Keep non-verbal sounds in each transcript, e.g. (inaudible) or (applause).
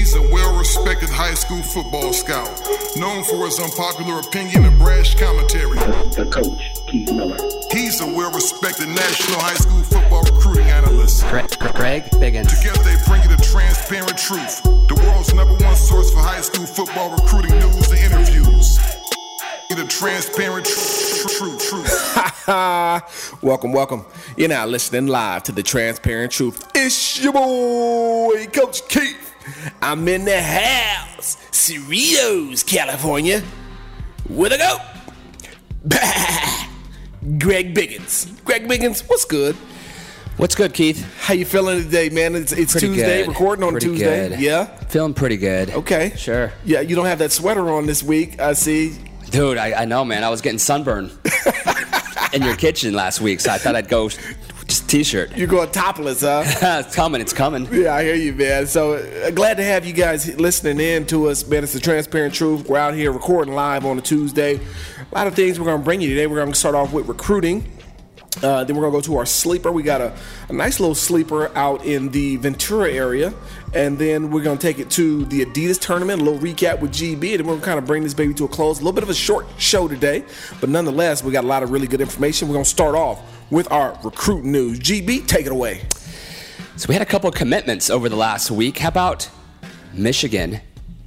He's a well respected high school football scout, known for his unpopular opinion and brash commentary. The coach, Keith Miller. He's a well respected national high school football recruiting analyst. Craig, Greg Biggins. Together they bring you the transparent truth, the world's number one source for high school football recruiting news and interviews. The transparent truth, truth, (laughs) truth. welcome, welcome. You're now listening live to the Transparent Truth. It's your boy, Coach Keith. I'm in the house, Cerritos, California. Where to go? (laughs) Greg Biggins. Greg Biggins, what's good? What's good, Keith? How you feeling today, man? It's, it's Pretty Tuesday, good. recording on Pretty Tuesday. good. Yeah. Feeling pretty good. Okay. Sure. Yeah, you don't have that sweater on this week. I see. Dude, I, I know, man. I was getting sunburned (laughs) in your kitchen last week, so I thought I'd go just t-shirt. You're going topless, huh? (laughs) it's coming. It's coming. Yeah, I hear you, man. So uh, glad to have you guys listening in to us, man. It's the transparent truth. We're out here recording live on a Tuesday. A lot of things we're going to bring you today. We're going to start off with recruiting. Uh, then we're gonna go to our sleeper. We got a, a nice little sleeper out in the Ventura area, and then we're gonna take it to the Adidas tournament. A little recap with GB, and then we're gonna kind of bring this baby to a close. A little bit of a short show today, but nonetheless, we got a lot of really good information. We're gonna start off with our recruit news. GB, take it away. So we had a couple of commitments over the last week. How about Michigan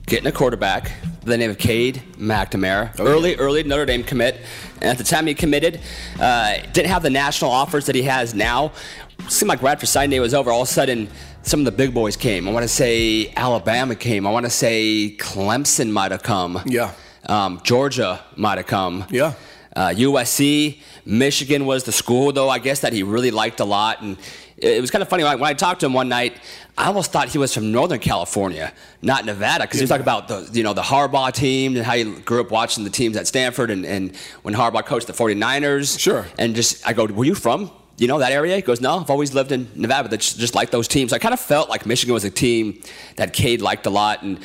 getting a quarterback by the name of Cade McNamara? early, early Notre Dame commit. And at the time he committed, uh, didn't have the national offers that he has now. Seemed like right after signing day was over, all of a sudden some of the big boys came. I want to say Alabama came. I want to say Clemson might have come. Yeah. Um, Georgia might have come. Yeah. Uh, USC, Michigan was the school, though, I guess, that he really liked a lot. And it was kind of funny. When I, when I talked to him one night, I almost thought he was from Northern California, not Nevada, because he was talking about the, you know, the Harbaugh team and how he grew up watching the teams at Stanford and, and when Harbaugh coached the 49ers. Sure. And just, I go, were you from, you know, that area? He goes, no, I've always lived in Nevada, but just, just like those teams. I kind of felt like Michigan was a team that Cade liked a lot. And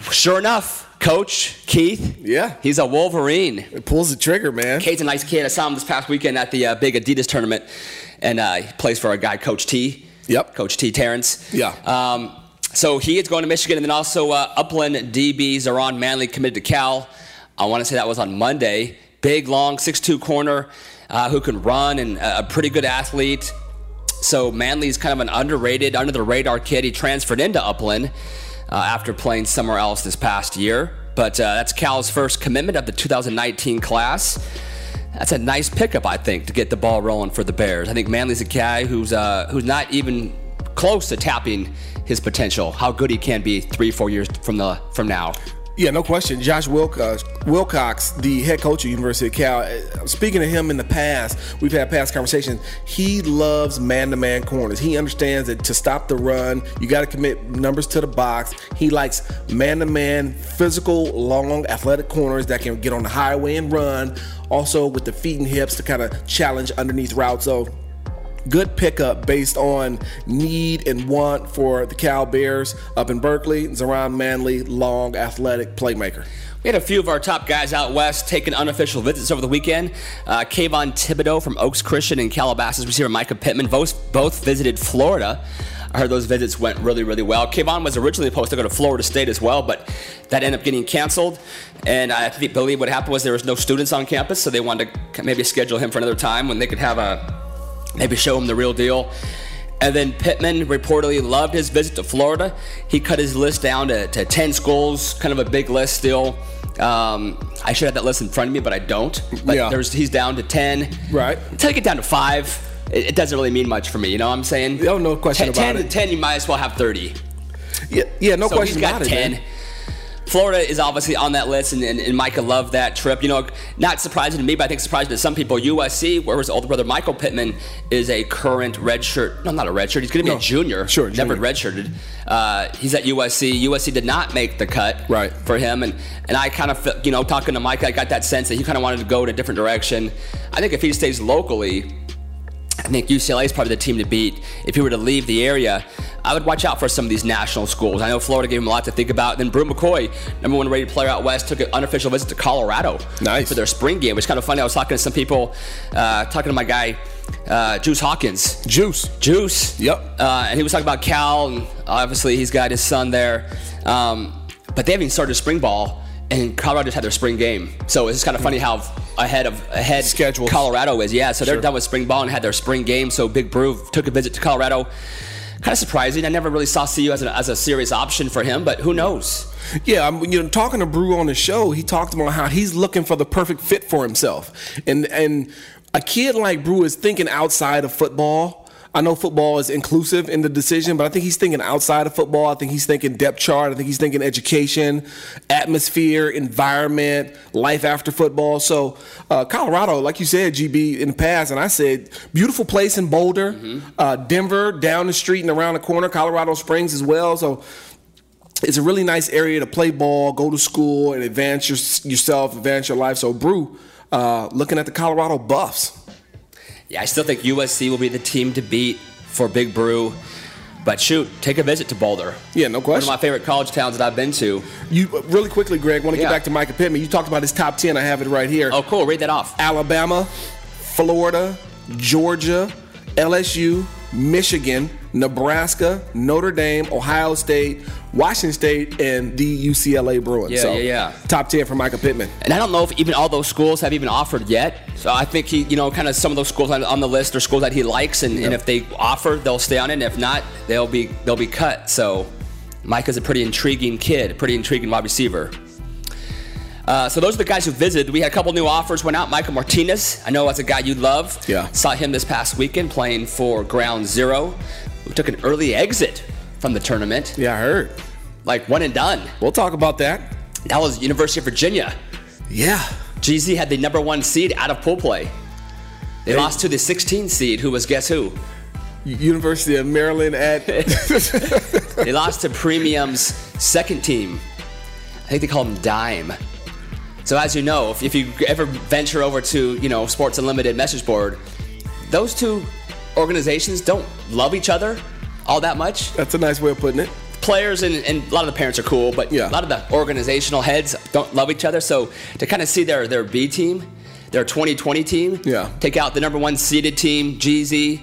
sure enough, Coach Keith, Yeah. he's a Wolverine. It pulls the trigger, man. Cade's a nice kid. I saw him this past weekend at the uh, big Adidas tournament, and uh, he plays for a guy, Coach T. Yep. Coach T. Terrence. Yeah. Um, so he is going to Michigan, and then also uh, Upland DBs are on Manley committed to Cal. I want to say that was on Monday. Big, long, 6'2 corner uh, who can run and a pretty good athlete. So Manley's kind of an underrated, under the radar kid. He transferred into Upland uh, after playing somewhere else this past year. But uh, that's Cal's first commitment of the 2019 class. That's a nice pickup, I think, to get the ball rolling for the Bears. I think Manley's a guy who's uh, who's not even close to tapping his potential, how good he can be three, four years from the from now. Yeah, no question. Josh Wilcox, Wilcox, the head coach of University of Cal. uh, Speaking to him in the past, we've had past conversations. He loves man-to-man corners. He understands that to stop the run, you got to commit numbers to the box. He likes man-to-man, physical, long, athletic corners that can get on the highway and run. Also with the feet and hips to kind of challenge underneath routes. So good pickup based on need and want for the Cal Bears up in Berkeley. Zeron Manley, long, athletic playmaker. We had a few of our top guys out west taking unofficial visits over the weekend. Uh, Kayvon Thibodeaux from Oaks Christian and Calabasas receiver Micah Pittman both, both visited Florida. I heard those visits went really, really well. Kayvon was originally supposed to go to Florida State as well, but that ended up getting canceled. And I believe what happened was there was no students on campus, so they wanted to maybe schedule him for another time when they could have a maybe show him the real deal. And then Pittman reportedly loved his visit to Florida. He cut his list down to, to 10 schools, kind of a big list still. Um, I should have that list in front of me, but I don't. But Yeah. there's, he's down to 10. Right. Until you get down to five, it, it doesn't really mean much for me. You know what I'm saying? Oh, no question 10, about 10 it. to 10, you might as well have 30. Yeah, yeah, no so question he's got about 10. it. Florida is obviously on that list, and, and, and Micah loved that trip. You know, not surprising to me, but I think surprising to some people. USC, where his older brother Michael Pittman is a current redshirt. No, not a redshirt. He's going to be No. a junior. Sure, never junior. redshirted. Uh, he's at USC. USC did not make the cut. Right. For him, and and I kind of you know talking to Micah, I got that sense that he kind of wanted to go in a different direction. I think if he stays locally. I think UCLA is probably the team to beat. If he were to leave the area, I would watch out for some of these national schools. I know Florida gave him a lot to think about. Then Bru McCoy, number one rated player out west, took an unofficial visit to Colorado Nice. for their spring game. Which is kind of funny. I was talking to some people, uh, talking to my guy uh, Juice Hawkins. Juice. Juice. Yep. Uh, and he was talking about Cal, and obviously he's got his son there. Um, but they haven't even started spring ball, and Colorado just had their spring game. So it's just kind of funny how ahead of ahead Schedules. Colorado is. Yeah. So they're Sure. done with spring ball and had their spring game. So Big Bru took a visit to Colorado. Kind of surprising. I never really saw CU as a, as a serious option for him, but who knows? Yeah, I'm, you know, talking to Bru on the show, he talked about how he's looking for the perfect fit for himself, and and a kid like Bru is thinking outside of football. I know football is inclusive in the decision, but I think he's thinking outside of football. I think he's thinking depth chart. I think he's thinking education, atmosphere, environment, life after football. So, uh, Colorado, like you said, GB in the past, and I said, beautiful place in Boulder, uh, Denver down the street and around the corner, Colorado Springs as well. So, it's a really nice area to play ball, go to school, and advance your, yourself, advance your life. So, Bru, uh, looking at the Colorado Buffs. Yeah, I still think USC will be the team to beat for Big Bru. But shoot, take a visit to Boulder. Yeah, no question. One of my favorite college towns that I've been to. You uh, really quickly, Greg. Want to Yeah. get back to Micah Pittman? You talked about his top ten. I have it right here: Oh, cool. Read that off. Alabama, Florida, Georgia, LSU, Michigan, Nebraska, Notre Dame, Ohio State, Washington State, and the UCLA Bruins. Yeah, so, yeah, yeah. Top ten for Michael Pittman. And I don't know if even all those schools have even offered yet. So I think he, you know, kind of some of those schools on, on the list are schools that he likes, and, and if they offer, they'll stay on it. And if not, they'll be they'll be cut. So Micah's a pretty intriguing kid, pretty intriguing wide receiver. Uh, so those are the guys who visited. We had a couple new offers went out. Michael Martinez, I know that's a guy you love. Yeah. Saw him this past weekend playing for Ground Zero. We took an early exit from the tournament, Yeah, I heard. like one and done. We'll talk about that. That was University of Virginia. Yeah. GZ had the number one seed out of pool play. They Hey. lost to the 16 seed, who was guess who? University of Maryland at (laughs) They lost to Premium's second team. I think they call them Dime. So as you know, if, if you ever venture over to you know Sports Unlimited message board, those two organizations don't love each other all that much. That's a nice way of putting it. Players and, and a lot of the parents are cool, but Yeah. a lot of the organizational heads don't love each other. So to kind of see their their B team, their 2020 team, Yeah. take out the number one seeded team, GZ.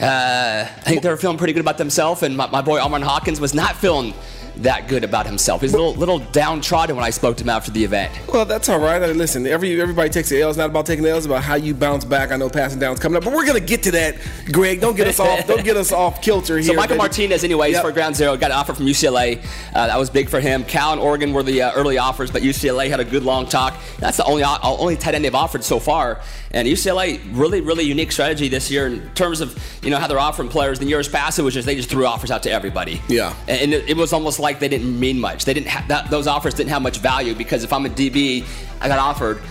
Uh, I think they were feeling pretty good about themselves, and my, my boy Armand Hawkins was not feeling that good about himself. He's a little, little downtrodden when I spoke to him after the event. Well, that's all right. I mean, listen, every everybody takes the L. It's not about taking the L. It's about how you bounce back. I know passing down's coming up, but we're gonna get to that, Greg. Don't get us off. Don't get us off kilter (laughs) here. So Michael baby. Martinez, anyways, Yep. for Ground Zero, got an offer from UCLA. Uh, that was big for him. Cal and Oregon were the uh, early offers, but UCLA had a good long talk. That's the only uh, only tight end they've offered so far. And UCLA really, really unique strategy this year in terms of you know how they're offering players. In years past, it was just they just threw offers out to everybody. Yeah. and, it, it was almost like they didn't mean much. They didn't have that, those offers didn't have much value because if I'm a DB, I got offered.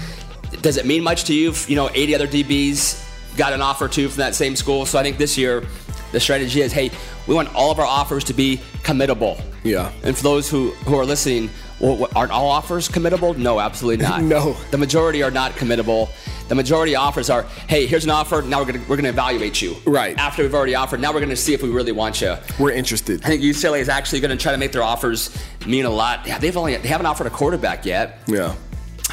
Does it mean much to you? If, you know, 80 other DBs got an offer too from that same school. So I think this year the strategy is, hey, we want all of our offers to be committable. Yeah. And for those who who are listening, well, aren't all offers committable? No, absolutely (laughs) not. No. The majority are not committable. The majority of offers are, hey, here's an offer. Now we're gonna we're gonna evaluate you. Right. After we've already offered, now we're gonna see if we really want you. We're interested. I think UCLA is actually going to try to make their offers mean a lot. Yeah, they've only they haven't offered a quarterback yet. Yeah.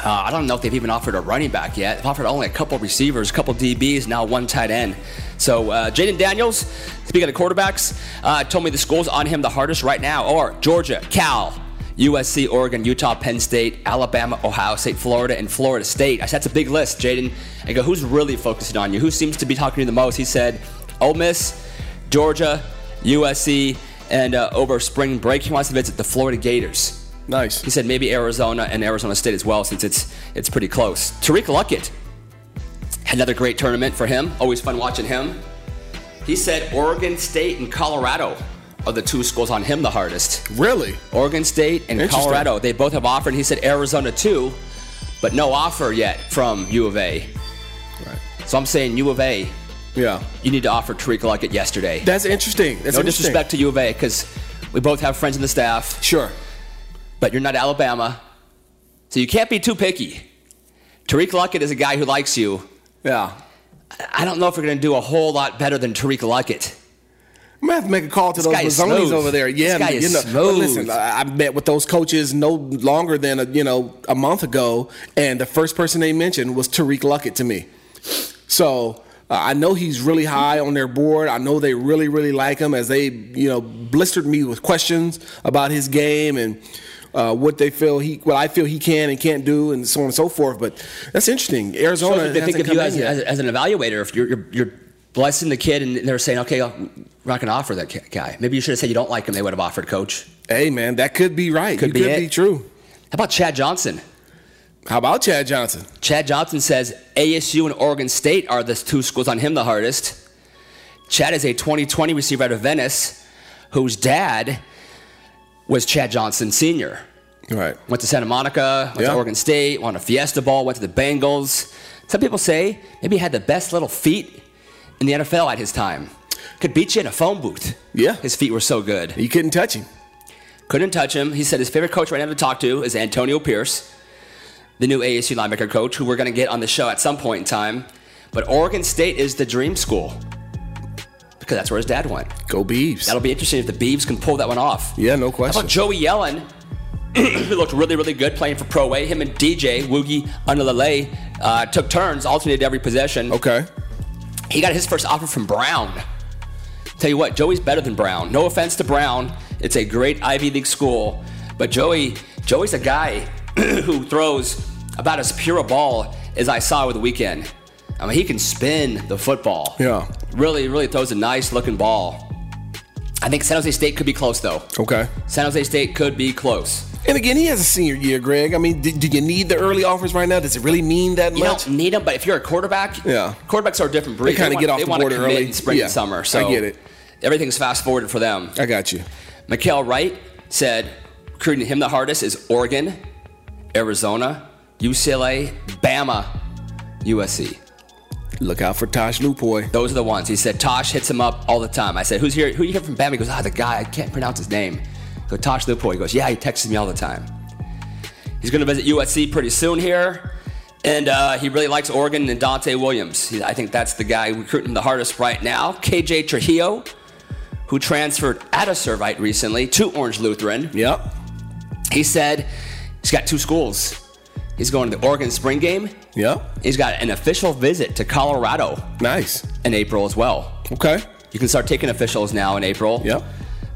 Uh, I don't know if they've even offered a running back yet. They've offered only a couple receivers, a couple DBs, now one tight end. So uh, Jayden Daniels, speaking of quarterbacks, uh, told me the schools on him the hardest right now are Georgia, Cal, USC, Oregon, Utah, Penn State, Alabama, Ohio State, Florida, and Florida State. I said that's a big list, Jayden. I go, who's really focusing on you? Who seems to be talking to you the most? He said, Ole Miss, Georgia, USC, and uh, over spring break, he wants to visit the Florida Gators. Nice. He said maybe Arizona and Arizona State as well, since it's it's pretty close. Tariq Luckett had another great tournament for him. Always fun watching him. He said Oregon State and Colorado are the two schools on him the hardest. Really? Oregon State and Colorado. They both have offered. He said Arizona too, but no offer yet from U of A. Right. So I'm saying U of A, Yeah. you need to offer Tariq Luckett yesterday. That's interesting. That's no interesting. disrespect to U of A, because we both have friends in the staff. Sure. but you're not Alabama, so you can't be too picky. Tariq Luckett is a guy who likes you. Yeah. I don't know if we're going to do a whole lot better than Tariq Luckett. I'm gonna have to make a call to This those Mazzonis over there. Yeah, This guy you know. But listen, I, I met with those coaches no longer than a, you know a month ago, and the first person they mentioned was Tariq Luckett to me. So Uh, I know he's really high on their board. I know they really, really like him as they, you know, blistered me with questions about his game and uh, what they feel he, what I feel he can and can't do, and so on and so forth. But that's interesting. Arizona. So they think of you as, as, as an evaluator. If you're, you're, you're blessing the kid and they're saying, okay, we're not going to offer that guy. Maybe you should have said you don't like him. They would have offered coach. Hey man, that could be right. Could be could be true. How about Chad Johnson? How about Chad Johnson? Chad Johnson says ASU and Oregon State are the two schools on him the hardest. Chad is a 2020 receiver out of Venice, whose dad was Chad Johnson Sr. Right. Went to Santa Monica, went Yeah. to Oregon State, won a Fiesta Bowl, went to the Bengals. Some people say maybe he had the best little feet in the NFL at his time. Could beat you in a phone booth. Yeah. His feet were so good. You couldn't touch him. Couldn't touch him. He said his favorite coach right now to talk to is Antonio Pierce, the new ASU linebacker coach, who we're going to get on the show at some point in time. But Oregon State is the dream school because that's where his dad went. Go Beavs. That'll be interesting if the Beavs can pull that one off. yeah, no How question. about Joey Yellen, (clears throat) who looked really, really good playing for Pro Way? Him and DJ Woogie Unalale uh, took turns, alternated every possession. okay. He got his first offer from Brown. Tell you what, Joey's better than Brown. No offense to Brown, it's a great Ivy League school, but Joey, Joey's a guy (clears throat) who throws about as pure a ball as I saw over the weekend. I mean, he can spin the football. Yeah. Really, really throws a nice looking ball. I think San Jose State could be close though. Okay. San Jose State could be close. And again, he has a senior year, Greg. I mean, do, do you need the early offers right now? Does it really mean that You much? don't need them, but if you're a quarterback, Yeah. quarterbacks are a different breed. They kinda get off they the board early. in spring Yeah, and summer. So I get it. Everything's fast forwarded for them. I got you. Mykael Wright said recruiting him the hardest is Oregon, Arizona, UCLA, Bama, USC. Look out for Tosh Lupoy. Those are the ones. He said Tosh hits him up all the time. I said, Who's here? Who you hear from Bama? He goes, Ah, the guy, I can't pronounce his name. Go, Tosh Lupoy. He goes, Yeah, he texts me all the time. He's going to visit USC pretty soon here. And uh, he really likes Oregon and Donte Williams. He- I think that's the guy recruiting the hardest right now. KJ Trujillo, who transferred out of Servite recently to Orange Lutheran. Yep. He said he's got two schools. He's going to the Oregon spring game. Yep. He's got an official visit to Colorado Nice. in April as well. Okay. You can start taking officials now in April. Yep.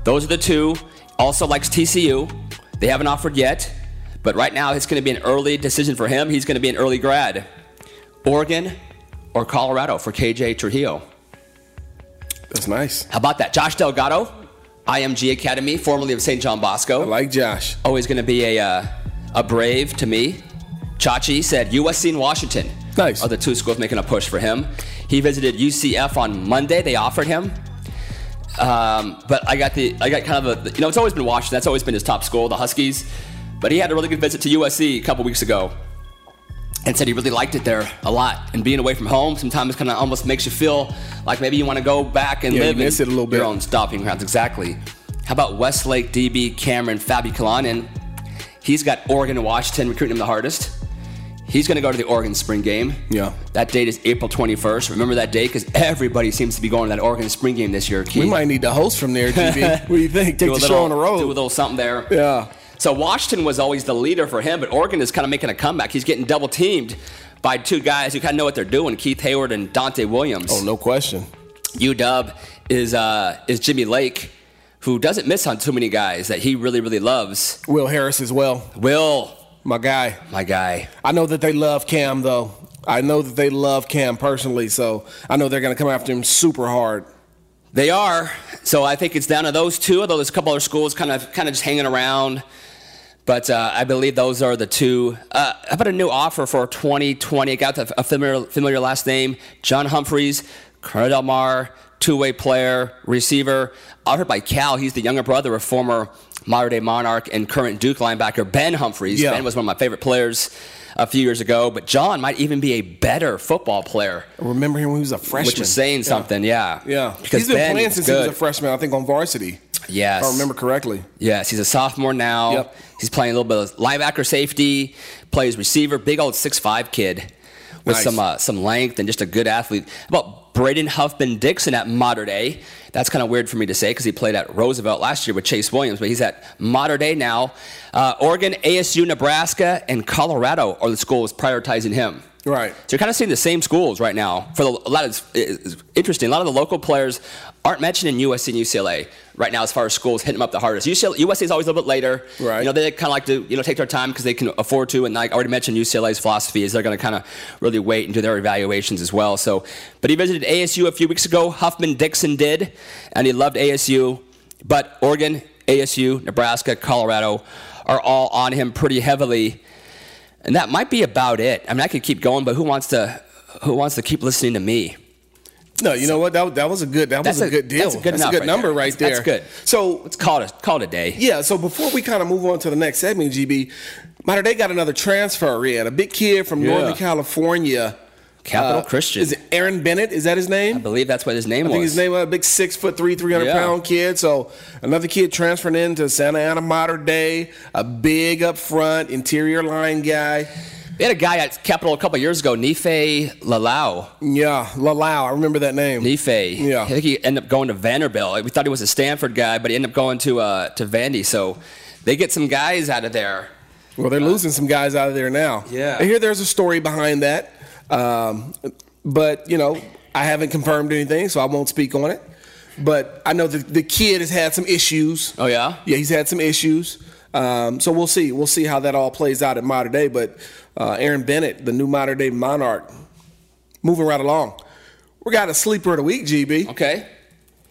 Those are the two. Also likes TCU. They haven't offered yet, but right now it's going to be an early decision for him. He's going to be an early grad. Oregon or Colorado for KJ Trujillo. That's nice. How about that? Josh Delgado, IMG Academy, formerly of St. John Bosco. I like Josh. always going to be a, uh, a brave to me. Chachi said USC and Washington Nice. are the two schools making a push for him. He visited UCF on Monday. They offered him. Um, but I got the I got kind of a you know it's always been Washington. That's always been his top school, the Huskies. But he had a really good visit to USC a couple weeks ago, and said he really liked it there a lot. And being away from home sometimes kind of almost makes you feel like maybe you want to go back and Yeah, live miss in it a little bit. your own stomping grounds. Exactly. How about Westlake DB Cameron Fabiculanan? He's got Oregon and Washington recruiting him the hardest. He's going to go to the Oregon spring game. Yeah. That date is April 21st. Remember that date because everybody seems to be going to that Oregon spring game this year. Keith. We might need the host from there, GB. (laughs) what do you think? Take do the a show on the road. Do a little something there. Yeah. So Washington was always the leader for him, but Oregon is kind of making a comeback. He's getting double teamed by two guys who kind of know what they're doing: Keith Heyward and Donte Williams. Oh, no question. UW is uh, is Jimmy Lake, who doesn't miss on too many guys that he really really loves. Will Harris as well. Will, My guy. my guy. I know that they love Cam, though. I know that they love Cam personally, so I know they're going to come after him super hard. They are. So I think it's down to those two, although there's a couple other schools kind of kind of just hanging around. But uh, I believe those are the two. Uh, how about a new offer for 2020? I got a familiar, familiar last name. John Humphreys, Corona Del Mar, two-way player, receiver. Offered by Cal. He's the younger brother of former Mater Dei Monarch and current Duke linebacker Ben Humphreys. Yeah. Ben was one of my favorite players a few years ago. But John might even be a better football player, I remember him when he was a freshman. which is saying something. Yeah. Yeah. Because He's been Ben playing since he was a freshman, I think, on varsity. Yes. If I remember correctly. Yes, he's a sophomore now. Yep. He's playing a little bit of linebacker safety, plays receiver, big old six five kid with Nice. some uh, some length and just a good athlete. About Braden Huffman Dixon at Mater Dei? That's kind of weird for me to say because he played at Roosevelt last year with Chase Williams, but he's at Mater Dei now. Uh, Oregon, ASU, Nebraska, and Colorado are the schools prioritizing him. Right. So you're kind of seeing the same schools right now. For the, a lot of it's interesting. A lot of the local players aren't mentioned in USC and UCLA right now as far as schools hitting them up the hardest. UCLA, USC is always a little bit later. Right. You know they kind of like to you know take their time because they can afford to. And like I already mentioned, UCLA's philosophy is they're going to kind of really wait and do their evaluations as well. So, but he visited ASU a few weeks ago. Huffman Dixon did, and he loved ASU. But Oregon, ASU, Nebraska, Colorado are all on him pretty heavily. And that might be about it. I mean, I could keep going, but who wants to who wants to keep listening to me? No, you know what? That, that was a good. That That's was a, a- good deal. that's a good enough right number there. right That's- there. that's good. So it's called a, call a day. yeah. So before we kind of move on to the next segment, GB, Mater Dei got another transfer in. A big kid from Yeah. Northern California. Capital Uh, Christian. Is it Aaron Bennett? Is that his name? I believe that's what his name I was. think his name was a big six foot three, three hundred Yeah. pound kid. So another kid transferring into Santa Ana Mater Dei, a big up front interior line guy. They had a guy at Capital a couple years ago, Nifae Lealao. Yeah, Lealao. I remember that name. Nifae. Yeah. I think he ended up going to Vanderbilt. We thought he was a Stanford guy, but he ended up going to uh, to Vandy. So they get some guys out of there. Well, they're losing some guys out of there now. Yeah. I hear there's a story behind that. Um, but, you know, I haven't confirmed anything, so I won't speak on it. But I know that the kid has had some issues. Oh yeah. Yeah, he's had some issues. Um, so we'll see. We'll see how that all plays out at Mater Dei. But uh, Aaron Bennett, the new Mater Dei Monarch, moving right along. We got a sleeper of the week, GB. Okay.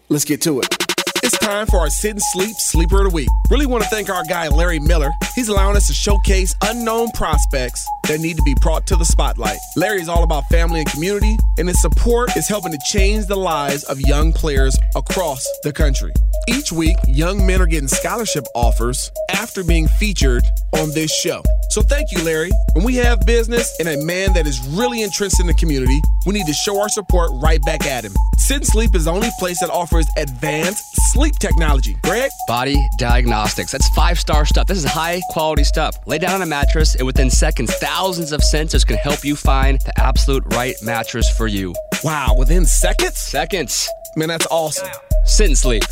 Let's get to it. It's time for our Sit and Sleep Sleeper of the Week. Really want to thank our guy Larry Miller. He's allowing us to showcase unknown prospects that need to be brought to the spotlight. Larry is all about family and community, and his support is helping to change the lives of young players across the country. Each week, young men are getting scholarship offers after being featured on this show. So thank you, Larry. When we have business and a man that is really entrenched in the community, we need to show our support right back at him. Sit and Sleep is the only place that offers advanced sleep technology. Greg? Body diagnostics. That's five star stuff. This is high quality stuff. Lay down on a mattress, and within seconds, thousands of sensors can help you find the absolute right mattress for you. Wow, within seconds? Seconds. Man, that's awesome. Sit and sleep.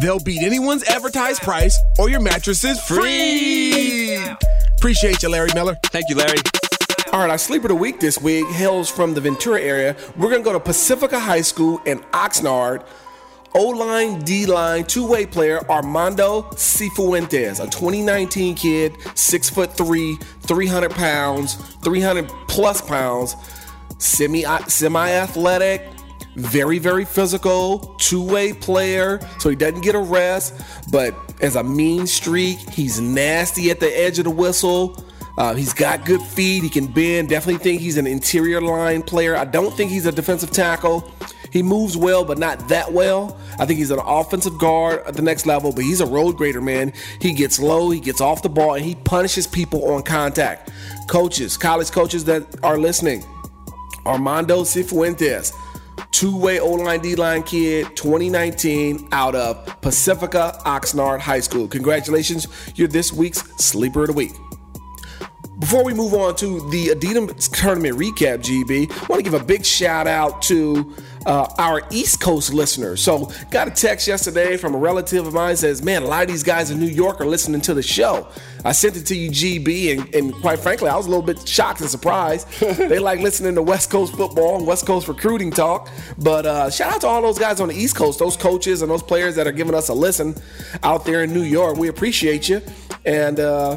They'll beat anyone's advertised price, or your mattress is free. Appreciate you, Larry Miller. Thank you, Larry. All right, our sleeper of the week this week hails from the Ventura area. We're going to go to Pacifica High School in Oxnard. O line, D line, two way player Armando Cifuentes, a 2019 kid, six foot three, 300 pounds, 300 plus pounds, semi semi athletic, very very physical, two way player, so he doesn't get a rest, but as a mean streak, he's nasty at the edge of the whistle. Uh, he's got good feet. He can bend. Definitely think he's an interior line player. I don't think he's a defensive tackle. He moves well, but not that well. I think he's an offensive guard at the next level, but he's a road grader, man. He gets low, he gets off the ball, and he punishes people on contact. Coaches, college coaches that are listening, Armando Cifuentes, two-way O-line D-line kid, 2019, out of Pacifica Oxnard High School. Congratulations, you're this week's Sleeper of the Week. Before we move on to the Adidas tournament recap, GB, I want to give a big shout out to uh, our East Coast listeners. So, got a text yesterday from a relative of mine says, "Man, a lot of these guys in New York are listening to the show." I sent it to you, GB, and, and quite frankly, I was a little bit shocked and surprised. (laughs) they like listening to West Coast football and West Coast recruiting talk. But uh, shout out to all those guys on the East Coast, those coaches and those players that are giving us a listen out there in New York. We appreciate you, and. Uh,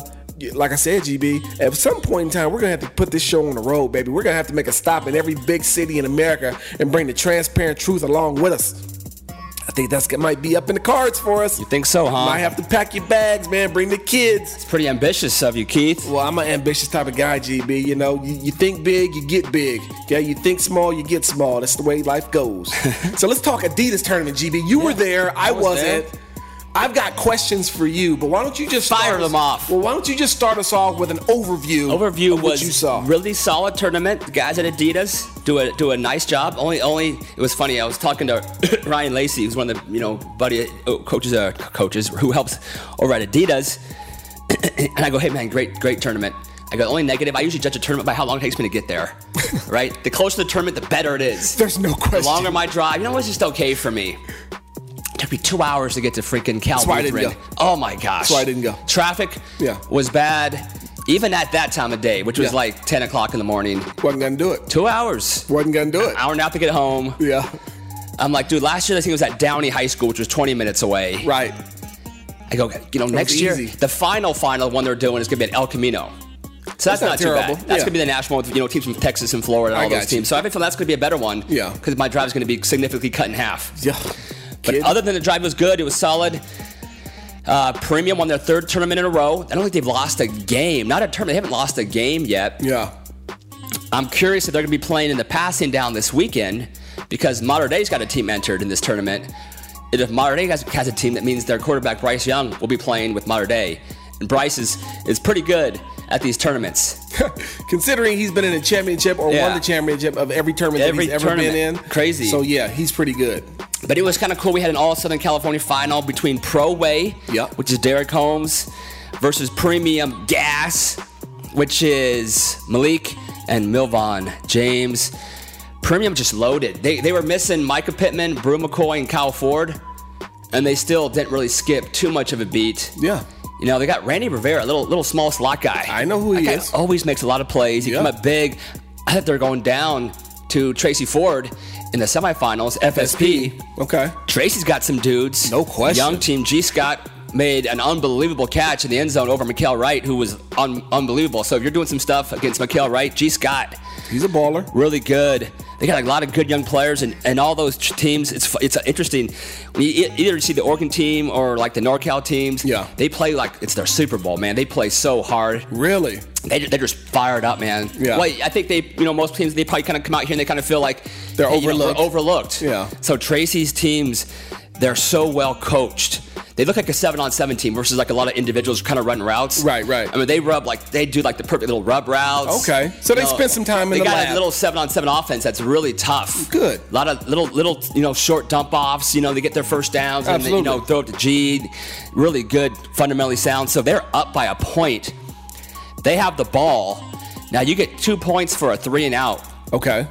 like I said, GB, at some point in time, we're gonna have to put this show on the road, baby. We're gonna have to make a stop in every big city in America and bring the transparent truth along with us. I think that's might be up in the cards for us. You think so, huh? Might have to pack your bags, man. Bring the kids. It's pretty ambitious of you, Keith. Well, I'm an ambitious type of guy, GB. You know, you, you think big, you get big. Yeah, you think small, you get small. That's the way life goes. (laughs) so let's talk Adidas tournament, GB. You were there, I, was wasn't. there. I've got questions for you, but why don't you just Fire start us- them off. Well, why don't you just start us off with an overview? Overview of what was you saw. really solid tournament. The guys at Adidas do a do a nice job. Only only it was funny. I was talking to (coughs) Ryan Lacey, who's one of the you know buddy uh, coaches uh, coaches who helps over at Adidas, (coughs) and I go, hey man, great great tournament. I go, only negative. I usually judge a tournament by how long it takes me to get there, (laughs) right? The closer the tournament, the better it is. There's no question. The longer my drive, you know, it's just okay for me. Took me two hours to get to freaking Cal why I didn't Lutheran. go. Oh my gosh. That's why I didn't go. Traffic Yeah. was bad. Even at that time of day, which was Yeah. like 10 o'clock in the morning, Wasn't gonna do it. two hours, Wasn't gonna do it. hour and a half to get home. Yeah. I'm like, dude, last year I think it was at Downey High School, which was 20 minutes away. Right. I go, you know, next year, easy. the final final one they're doing is going to be at El Camino. So that's, not not, too terrible. bad. That's Yeah. going to be the national, with, you know, teams from Texas and Florida and I all got those you. teams. So I feel that's going to be a better one. Yeah. Because my drive's going to be significantly cut in half. Yeah. But other than the drive was good, it was solid. Uh, Premium won their third tournament in a row. I don't think they've lost a game. Not a tournament. They haven't lost a game yet. yeah. I'm curious if they're going to be playing in the passing down this weekend because Mater Dei's got a team entered in this tournament. And if Mater Dei has, has a team, that means their quarterback Bryce Young will be playing with Mater Dei. And Bryce is, is pretty good at these tournaments. (laughs) Considering he's been in a championship or Yeah. won the championship of every tournament Every that he's ever been in. Crazy. So yeah, he's pretty good. But it was kind of cool. We had an All Southern California final between Pro Way, Yep. which is Derek Holmes, versus Premium Gas, which is Malik and Milvon James. Premium just loaded. They, they were missing Micah Pittman, Bru McCoy, and Kyle Ford, and they still didn't really skip too much of a beat. Yeah. You know, they got Randy Rivera, a little little small slot guy. I know who he That guy is. Always makes a lot of plays. He Yeah. come up big. I thought they're going down to Tracy Ford in the semifinals, FSP. Okay. Tracy's got some dudes. No question. Young team G Scott made an unbelievable catch in the end zone over Mykael Wright, who was un- unbelievable. So if you're doing some stuff against Mykael Wright, G Scott, He's a baller. really good. They got a lot of good young players, and, and all those teams. It's it's interesting. You either see the Oregon team or like the NorCal teams. Yeah. they play like it's their Super Bowl, man. They play so hard. Really? They, they're just fired up, man. Yeah. Well, I think they, you know, most teams they probably kind of come out here and they kind of feel like They're hey, you know, overlooked. we're overlooked. Yeah. So Tracy's teams, they're so well coached. They look like a seven on seven team versus like a lot of individuals kind of run routes. Right, right. I mean, they rub like they do like the perfect little rub routes. Okay. So they spend some time in the lab. they got a little seven on seven offense that's really tough. Good. A lot of little little you know short dump offs. You know they get their first downs and they, you know throw it to G. Really good, fundamentally sound. So they're up by a point. They have the ball. Now you get two points for a three and out. Okay.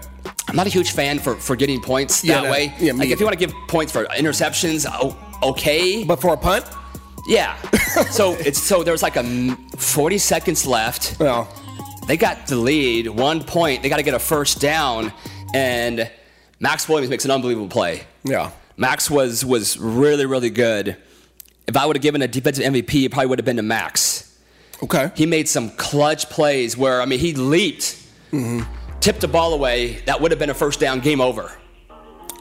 I'm not a huge fan for, for getting points Yeah, that way. yeah, me like if you want to give points for interceptions, o- okay. But for a punt? yeah. so (laughs) it's so there's like a 40 seconds left. Well, They got the lead, one point. They got to get a first down, and Max Williams makes an unbelievable play. yeah. Max was was really really good. If I would have given a defensive MVP, it probably would have been to Max. Okay. He made some clutch plays where I mean he leaped, mm-hmm. tipped the ball away. That would have been a first down. Game over.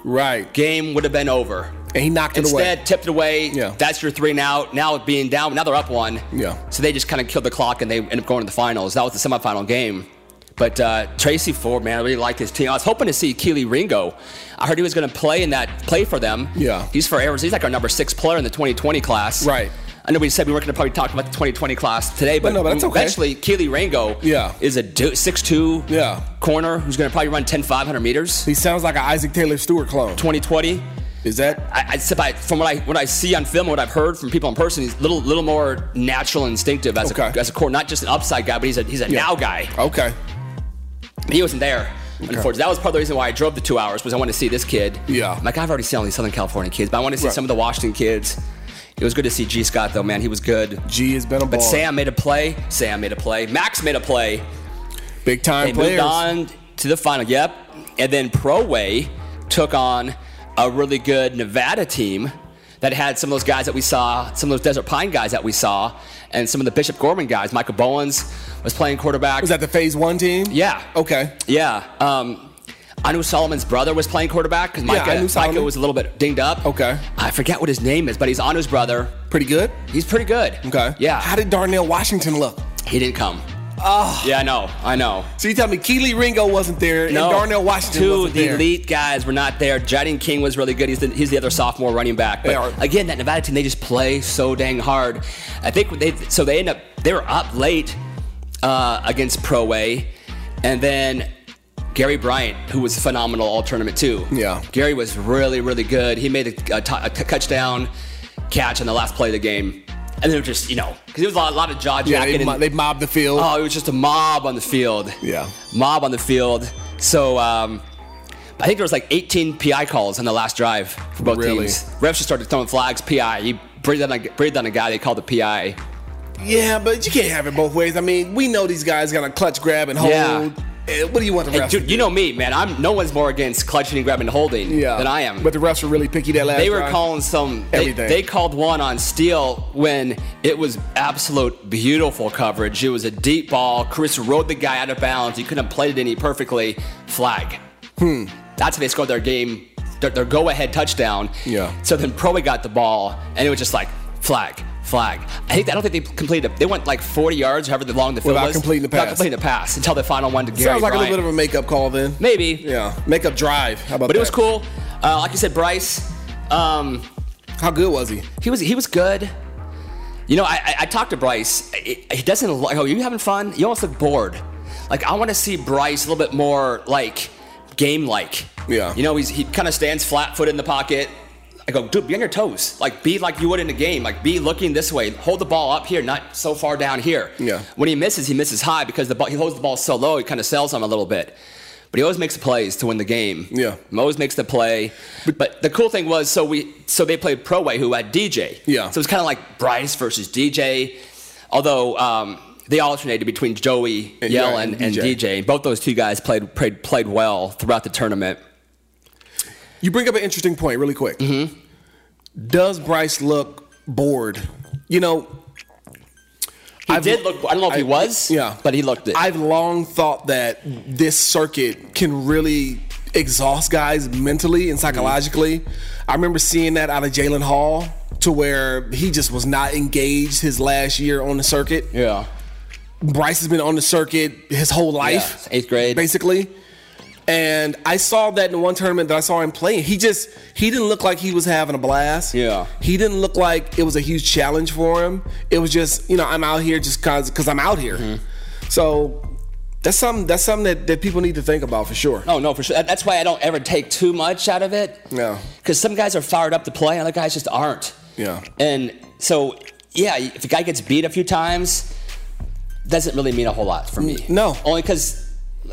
Right. Game would have been over. And he knocked it away. Instead, tipped it away. Yeah. That's your three now. Now being down. Now they're up one. Yeah. So they just kind of killed the clock and they end up going to the finals. That was the semifinal game. But uh, Tracy Ford, man, I really like his team. I was hoping to see Kelee Ringo. I heard he was going to play in that play for them. Yeah. He's for Arizona. He's like our number six player in the 2020 class. Right. I know we said we weren't going to probably talk about the 2020 class today, but, no, but okay. eventually Kelee Ringo Yeah. is a du- 6'2 Yeah. corner who's going to probably run 10, 500 meters. He sounds like an Isaac Taylor-Stuart clone. 2020. Is that? I, I, said by- from what I what I see on film, and what I've heard from people in person, he's a little little more natural, and instinctive as Okay. a as a core, not just an upside guy, but he's a he's a Yeah. now guy. Okay. He wasn't there. Unfortunately, that was part of the reason why I drove the two hours was I wanted to see this kid. Yeah. I'm like I've already seen all these Southern California kids, but I want to see Right. some of the Washington kids. It was good to see G Scott though, man. He was good. G has been a But ball. Sam made a play. Sam made a play. Max made a play. Big time They players. moved on to the final. Yep. And then Pro Way took on a really good Nevada team that had some of those guys that we saw, some of those Desert Pine guys that we saw, and some of the Bishop Gorman guys. Michael Bowens was playing quarterback. Was that the phase one team? Yeah. Okay. Yeah. Um, Anu Solomon's brother was playing quarterback because Yeah, Micah, Anu Micah was a little bit dinged up. Okay. I forget what his name is, but he's Anu's brother. Pretty good. He's pretty good. Okay. Yeah. How did Darnell Washington look? he didn't come. Oh. Yeah, I know. I know. So you tell me Kelee Ringo wasn't there and Darnell Washington Two the there. elite guys were not there. Jadon King was really good. He's the, he's the other sophomore running back. But are. again, that Nevada team, they just play so dang hard. I think they so they end up they were up late uh, against Pro Way, and then Gary Bryant, who was phenomenal all tournament too. Yeah. Gary was really really good. He made a, a, t- a touchdown catch on the last play of the game, and they were just you know because there was a lot, a lot of jaw Yeah, jacking. they, mo- and- they mobbed the field. Oh, it was just a mob on the field. Yeah. Mob on the field. So um, I think there was like 18 PI calls on the last drive for both Really? teams. Refs just started throwing flags. PI. He breathed on a, breathed on a guy. They called the PI. Yeah, but you can't have it both ways. I mean, we know these guys got a clutch grab and hold. Yeah. Eh, What do you want the Hey, refs? dude, you know me, man. I'm no one's more against clutching and grabbing and holding yeah, than I am. But the refs were really picky that last. they were drive. calling some. They, Everything. they called one on Steele when it was absolute beautiful coverage. It was a deep ball. Chris rode the guy out of bounds. He couldn't have played it any perfectly. Flag. Hmm. That's how they scored their game. Their, their go-ahead touchdown. Yeah. So then Proe got the ball, and it was just like flag, flag. I think I don't think they completed. it. They went like 40 yards, however long the field Without was, completing the pass. Without completing the pass until the final one to Gary Sounds like a little bit of a makeup call then. Maybe. Yeah, makeup drive. How about But that? it was cool. Uh, like you said, Bryce. Um, How good was he? he was he was good. You know, I, I, I talked to Bryce. He, doesn't look. Oh, you having fun? You almost look bored. Like I want to see Bryce a little bit more like game like. Yeah. You know, he's, he kind of stands flat footed in the pocket. I go, dude, be on your toes. Like be like you would in a game. Like be looking this way. Hold the ball up here, not so far down here. Yeah. When he misses, he misses high because the ball, he holds the ball so low. He kind of sells him a little bit. But he always makes the plays to win the game. Yeah. He always makes the play. But, the cool thing was, so we so they played Pro Way, who had DJ. Yeah. So it's kind of like Bryce versus DJ, although um, they alternated between Joey And- Yell yeah, and, and and DJ. DJ. Both those two guys played played played well throughout the tournament. You bring up an interesting point really quick. Mm-hmm. Does Bryce look bored? You know, He I've- did look. I don't know if he was. yeah. But he looked it. I've long thought that this circuit can really exhaust guys mentally and psychologically. I remember seeing that out of Jalen Hall to where he just was not engaged his last year on the circuit. yeah. Bryce has been on the circuit his whole life, Yeah, eighth grade. basically. And I saw that in one tournament that I saw him playing. He just he didn't look like he was having a blast. Yeah. He didn't look like it was a huge challenge for him. It was just, you know, I'm out here just cause cause I'm out here. Mm-hmm. So that's something that's something that, that people need to think about for sure. Oh no, for sure. That's why I don't ever take too much out of it. Yeah. Because some guys are fired up to play, and other guys just aren't. Yeah. And so, yeah, if a guy gets beat a few times, doesn't really mean a whole lot for me. No. Only because,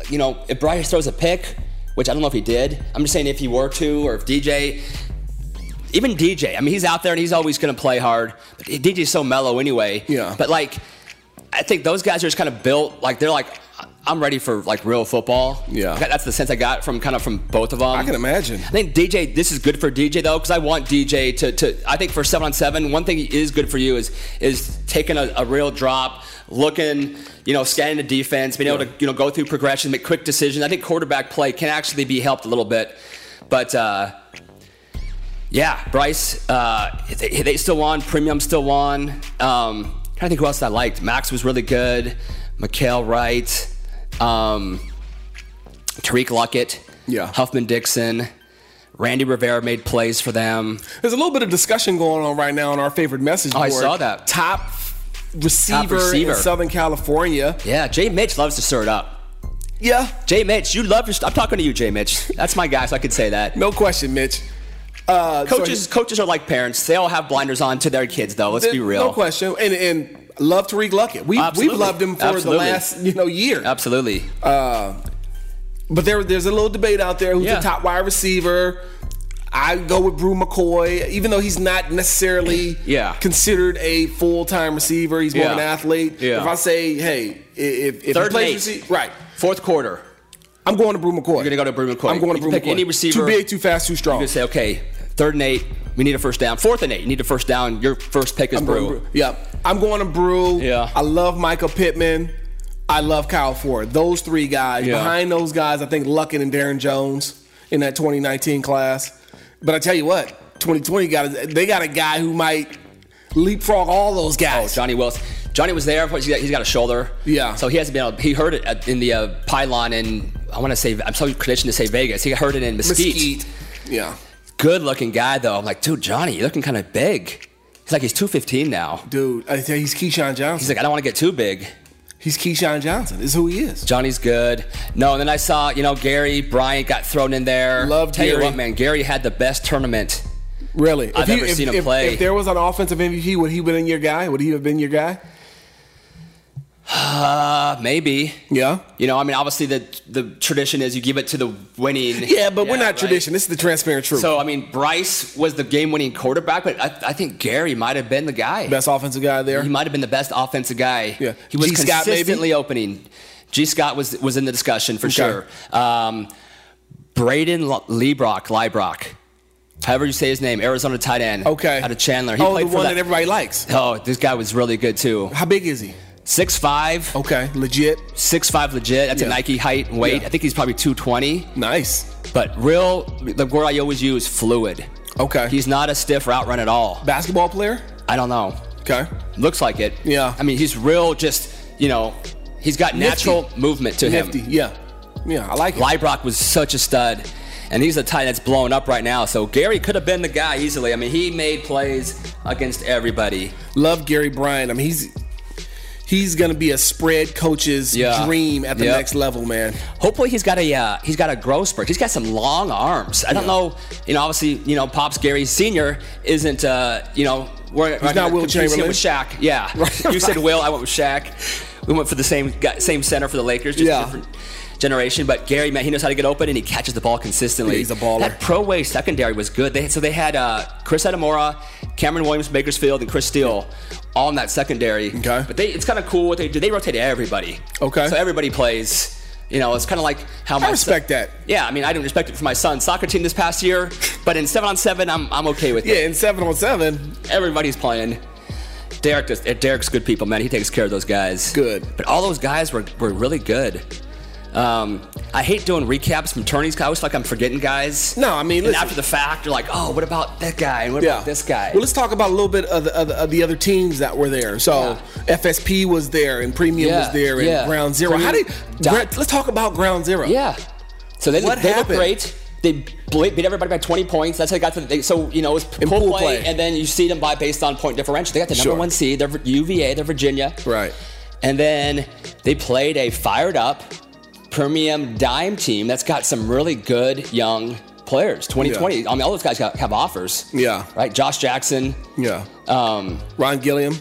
you know, if Bryce throws a pick, which I don't know if he did, I'm just saying if he were to, or if DJ, even DJ, I mean, he's out there and he's always going to play hard. But DJ's so mellow anyway. Yeah. But like, I think those guys are just kind of built like they're like, I'm ready for like real football. Yeah. That's the sense I got from kind of from both of them. I can imagine. I think DJ, this is good for DJ though, because I want DJ to, to. I think for seven on seven, one thing is good for you is is taking a, a real drop, looking, you know, scanning the defense, being able to you know go through progression, make quick decisions. I think quarterback play can actually be helped a little bit, but. uh yeah, Bryce, uh, they, they still won. Premium still won. Um, trying to think who else I liked. Max was really good. Mykael Wright. Um, Tariq Luckett. Yeah. Huffman Dixon. Randy Rivera made plays for them. There's a little bit of discussion going on right now on our favorite message Oh, I board. saw that. Top receiver, receiver. in Southern California. Yeah, Jay Mitch loves to stir it up. Yeah, Jay Mitch, you love your. I'm talking to you, Jay Mitch. That's my guy, so I could say that. no question, Mitch. Uh, so Coaches, coaches are like parents. They all have blinders on to their kids, though. Let's There- be real. No question. And and love Tariq Luckett. We Absolutely. we've loved him for Absolutely. the last you know year. Absolutely. But there there's a little debate out there who's Yeah. the top wide receiver. I go with Bru McCoy, even though he's not necessarily (laughs) Yeah. considered a full time receiver. He's more of an athlete. Yeah. If I say, hey, if, if Third he plays right, Fourth quarter. I'm going to Bru McCoy. You're gonna go to Bru McCoy. I'm going to Bru pick McCoy. any receiver- Too big, too fast, too strong. You say, okay, third and eight, we need a first down. Fourth and eight, you need a first down. Your first pick is I'm Bru. Bru. Yeah, I'm going to Bru. Yeah. I love Michael Pittman. I love Kyle Ford. Those three guys. Yeah. Behind those guys, I think Luckett and Darren Jones in that 2019 class. But I tell you what, 2020 got a, they got a guy who might leapfrog all those guys. Oh. Johnny Wilson. Johnny was there. He's got, he's got a shoulder. Yeah. So he hasn't been able. He heard it in the uh, pylon in. I want to say. I'm so conditioned to say Vegas. He heard it in Mesquite. Mesquite. Yeah, Good looking guy though. I'm like, dude, Johnny, you're looking kind of big. He's like, he's 215 now. dude. I you, he's Keyshawn Johnson. He's like, I don't want to get too big. He's Keyshawn Johnson. Is who he is. Johnny's good. No, and then I saw, you know, Gary Bryant got thrown in there. Love Tell you Gary. what, man, Gary had the best tournament. Really? I've if never if, seen him if- play. If there was an offensive MVP, would he have been your guy? Would he have been your guy? Uh, maybe. Yeah. You know, I mean, obviously the the tradition is you give it to the winning. (laughs) Yeah, but we're not right? tradition. This is the transparent truth. So I mean, Bryce was the game-winning quarterback, but I, I think Gary might have been the guy. Best offensive guy there. He might have been the best offensive guy. Yeah. He was G. Scott, maybe? consistently opening. G. Scott was was in the discussion for Okay. sure. Um, Braden Liebrock, Liebrock, however you say his name, Arizona tight end. Okay. Out of Chandler. He oh, played the for one that. that everybody likes. oh, this guy was really good too. How big is he? Six five, Okay, legit. six five legit. That's Yeah. a Nike height and weight. Yeah. I think he's probably 220. Nice. But real, the word I always use, fluid. Okay. He's not a stiff route run at all. basketball player. I don't know. Okay. Looks like it. Yeah. I mean, he's real. Just you know, he's got natural movement to him. Nifty. Yeah. Yeah, I like it. Librock was such a stud, and he's a tight that's blowing up right now. So Gary could have been the guy easily. I mean, he made plays against everybody. Love Gary Bryant. I mean, he's he's gonna be a spread coach's Yeah. dream at the Yep. next level, man. Hopefully, he's got a uh, he's got a growth spurt. He's got some long arms. I don't know. You know, obviously, you know, Pops Gary Senior isn't. Uh, you know, we're He's not Wilt Chamberlain. with Shaq. Yeah, Right. (laughs) you said Will. I went with Shaq. We went for the same guy, same center for the Lakers. Just Yeah. different generation. But Gary, man, he knows how to get open and he catches the ball consistently. He's a baller. That Pro Way secondary was good. They so they had uh, Chris Adamora, Cameron Williams, Bakersfield, and Chris Steele. All in that secondary. Okay. But they, it's kind of cool what they do. They rotate everybody. Okay. So everybody plays. You know, it's kind of like how my respect son- that. Yeah, I mean, I didn't respect it for my son's soccer team this past year, but in seven on seven, I'm I'm okay with Yeah, it. Yeah, in seven on seven. Everybody's playing. Derek does, eh, Derek's good people, man. He takes care of those guys. Good. But all those guys were, were really good. Um, I hate doing recaps from tourneys. I always feel like I'm forgetting guys. No, I mean, listen. after the fact, you're like, oh, what about that guy? And what Yeah. about this guy? Well, let's talk about a little bit of the, of the, of the other teams that were there. So FSP was there, and Premium Yeah, was there, and yeah. Ground Zero. How did? Premium- let's talk about Ground Zero. Yeah. So they, What they look happened? great. They beat everybody by 20 points. That's how they got to. the. They, so you know, it's pool, pool play, play. and then you see them by based on point differential. They got the number Sure. one seed. They're UVA. They're Virginia. Right. And then they played a fired up premium dime team that's got some really good young players. 2020. I mean, all those guys got, have offers. Yeah. Right. Josh Jackson. Yeah. Um, Ron Gilliam.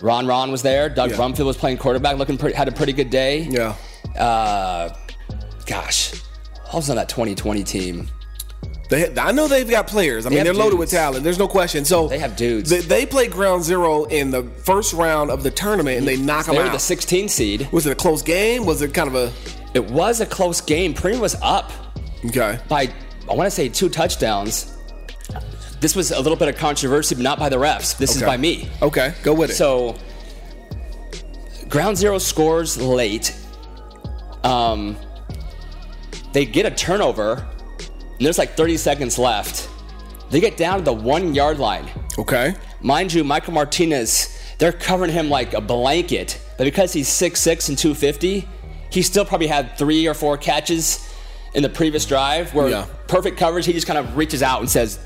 Ron Ron was there. Doug Yeah. Brumfield was playing quarterback, looking pretty, had a pretty good day. Yeah. Uh, gosh, I was on that 2020 team. They, I know they've got players. I mean, they're loaded with talent. There's no question. So They have dudes. They, they played Ground Zero in the first round of the tournament, and they knock They them were out. the 16 seed. was it a close game? Was it kind of a It was a close game. Premium was up okay? by, I want to say, two touchdowns. This was a little bit of controversy, but not by the refs. This is by me. Okay, go with it. So, Ground Zero scores late. Um, they get a turnover, and there's like 30 seconds left. They get down to the one yard line. okay, Mind you, Michael Martinez, they're covering him like a blanket. But because he's 6'6 and 250, he still probably had three or four catches in the previous drive where Yeah. perfect coverage, he just kind of reaches out and says,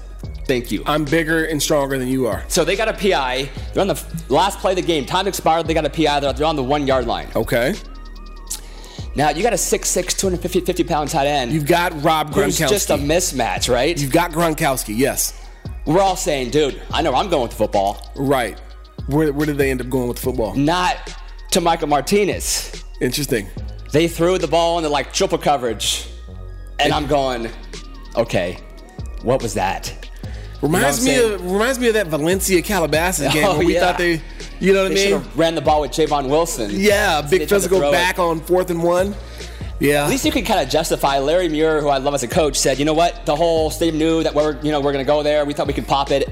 Thank you. I'm bigger and stronger than you are. So they got a PI. They're on the last play of the game. Time expired. They got a PI. They're, they're on the one yard line. Okay, Now, you got a 6'6, 250 50 pound tight end you've got Rob who's Gronkowski. just a mismatch, right? you've got Gronkowski. Yes, We're all saying, dude, I know I'm going with football. right. Where, where did they end up going with football? Not to Michael Martinez. Interesting. they threw the ball into like triple coverage, and I'm going, okay, what was that? Reminds You know me of reminds me of that Valencia Calabasas (laughs) oh, game Oh, where we yeah. thought they, you know what They I mean? ran the ball with Javon Wilson. Yeah, big physical throw it. back on fourth and one. Yeah, At least you can kind of justify. Larry Muir, who I love as a coach, said, "You know what? The whole stadium knew that we're, you know, we're going to go there. We thought we could pop it."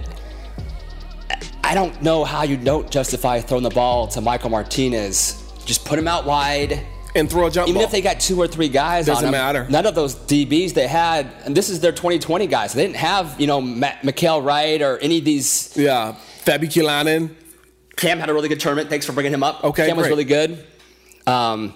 I don't know how you don't justify throwing the ball to Michael Martinez. Just put him out wide. and throw a jump Even ball. if they got two or three guys Doesn't on him, matter. none of those DBs they had, and this is their 2020 guys. They didn't have, you know, Matt, Mykael Wright or any of these. yeah, Fabiculanan. Cam had a really good tournament. Thanks for bringing him up. Okay, Cam was really good. Um,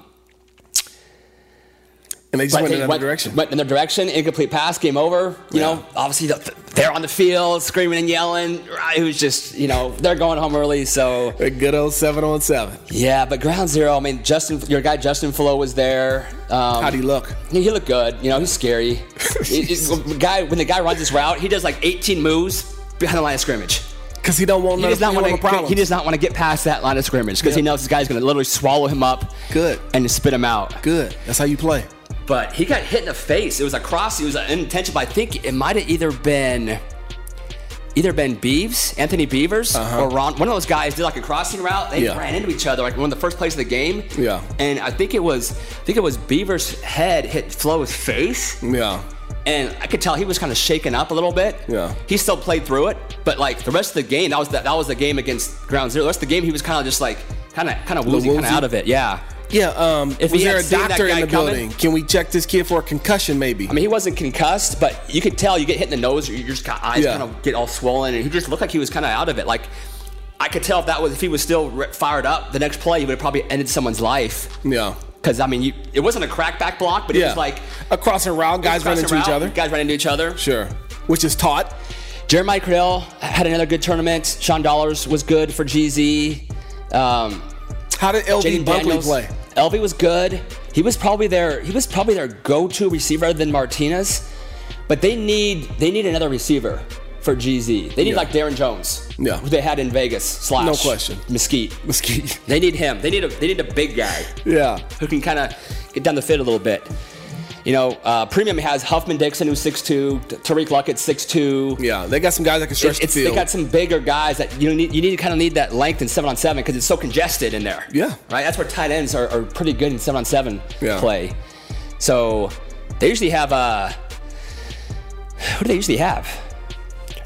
And they just went they in another went, direction. went in their direction. Incomplete pass. Game over. You Yeah. know, obviously the, they're on the field screaming and yelling. It was just, you know, they're going home early. So a good old seven on seven. yeah, but ground zero. I mean, Justin, your guy Justin Flowe was there. Um, How'd he look? He, he looked good. You know, he's scary. (laughs) He- he- guy when the guy runs his route, he does like 18 moves behind the line of scrimmage. Because he don't want He does not want to. He does not want to get past that line of scrimmage because he knows this guy's going to literally swallow him up. Good. And spit him out. Good. That's how you play. But he got hit in the face. It was a cross. It was an unintentional. I think it might have either been. Either been Beeves, Anthony Beavers, or Ron. One of those guys did like a crossing route. They Uh-huh. Yeah. ran into each other like one of the first plays of the game. Yeah. And I think it was, I think it was Beavers' head hit Flowe's face, Yeah. and I could tell he was kind of shaken up a little bit. Yeah. He still played through it, but like the rest of the game, that was the, that was the game against Ground Zero. The rest of the game, he was kind of just like kind of kind of woozy, kind of out of it. Yeah. Yeah. Um, If was he there a doctor in the coming- building? Can we check this kid for a concussion, maybe? I mean, he wasn't concussed, but you could tell you get hit in the nose, your just got eyes Yeah. kind of get all swollen, and he just looked like he was kind of out of it. Like I could tell if that was if he was still fired up, the next play he would have probably ended someone's life. yeah. Because I mean, you, it wasn't a crackback block, but it Yeah. was like a crossing route. Guys run crossing into each other. Guys running into each other. Sure. Which is taught. Jeremiah Criddell had another good tournament. Sean Dollars was good for GZ. Um, How did LV Jaden Bunkley play? LV was good. He was probably their he was probably their go-to receiver other than Martinez. But they need they need another receiver for GZ. They need Yeah. like Darren Jones. Yeah. Who they had in Vegas slash No question. Mesquite. Mesquite. They need him. They need a they need a big guy Yeah. who can kind of get down the field a little bit. You know, uh, Premium has Huffman Dixon who's 6'2", Tariq Luckett 6'2". Yeah. They got some guys that can stretch it's, the they got some bigger guys that you need. You need to kind of need that length in seven on seven because it's so congested in there. Yeah. right. That's where tight ends are, are pretty good in seven on seven Yeah. play. So they usually have uh Who do they usually have?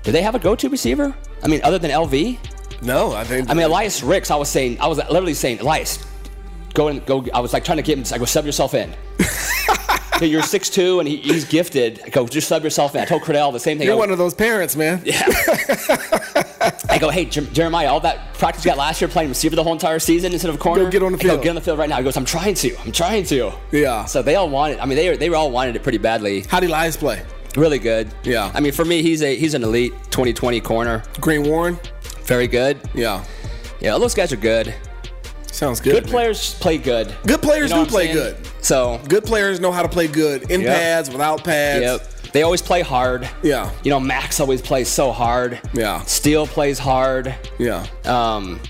Do they have a go-to receiver? I mean, other than LV. no, I think. I mean, Elias Ricks. I was saying. I was literally saying, Elias, go and go. I was like trying to get him. I go sub yourself in. (laughs) Okay, You're six two and he, he's gifted. I go, just sub yourself in. I told Criddell the same thing. You're one of those parents, man. Yeah. (laughs) I go, hey, Jer- Jeremiah, all that practice you got last year playing receiver the whole entire season instead of corner. Go get on the I go, field. get on the field right now. He goes, I'm trying to. I'm trying to. Yeah. So they all wanted. I mean, they they were all wanted it pretty badly. How did Elias play? Really good. Yeah. I mean, for me, he's a he's an elite 2020 corner. Green Warren? Very good. Yeah. Yeah, all those guys are good. Sounds good. Good man. players play good. Good players You know do play saying? good. So Good players know how to play good in Yep. pads, without pads. Yep. They always play hard. Yeah. You know, Max always plays so hard. Yeah. Steele plays hard. Yeah. Um,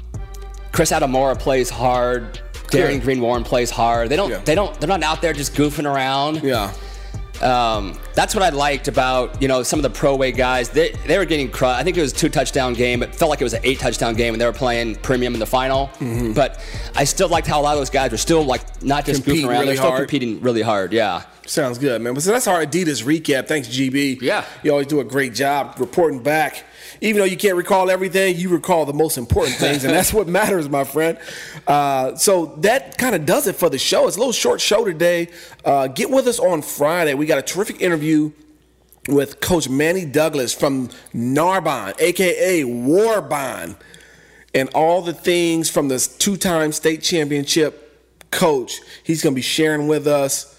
Chris Adamora plays hard. Darian Green Warren plays hard. They don't. Yeah. They don't. They're not out there just goofing around. Yeah. Um, that's what I liked about you know some of the Pro Way guys. They they were getting crushed. I think it was a two touchdown game. It felt like it was an eight touchdown game, and they were playing premium in the final. Mm-hmm. But I still liked how a lot of those guys were still like not just Competing goofing around. really they're still hard. competing really hard. Yeah. Sounds good, man. But so that's our Adidas recap. Thanks, GB. Yeah. You always do a great job reporting back. Even though you can't recall everything, you recall the most important things, and that's what matters, my friend. Uh, so that kind of does it for the show. It's a little short show today. Uh, get with us on Friday. We got a terrific interview with Coach Manny Douglas from Narbonne, aka Warbonne, and all the things from this two-time state championship coach. He's going to be sharing with us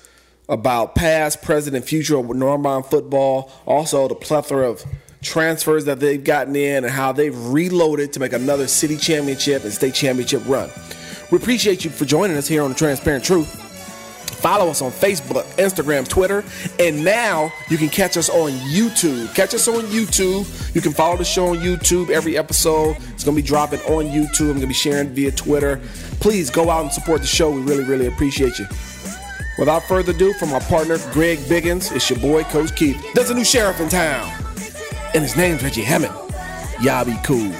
about past, present, and future of Narbonne football. Also, the plethora of transfers that they've gotten in and how they've reloaded to make another city championship and state championship run. We appreciate you for joining us here on the Transparent Truth. Follow us on Facebook, Instagram, Twitter, and now you can catch us on YouTube. Catch us on YouTube. You can follow the show on YouTube. Every episode It's going to be dropping on YouTube. I'm going to be sharing via Twitter. Please go out and support the show. We really, really appreciate you. Without further ado, from our partner Greg Biggins, it's your boy Coach Keith. There's a new sheriff in town, and his name's Reggie Hammond. Y'all be cool.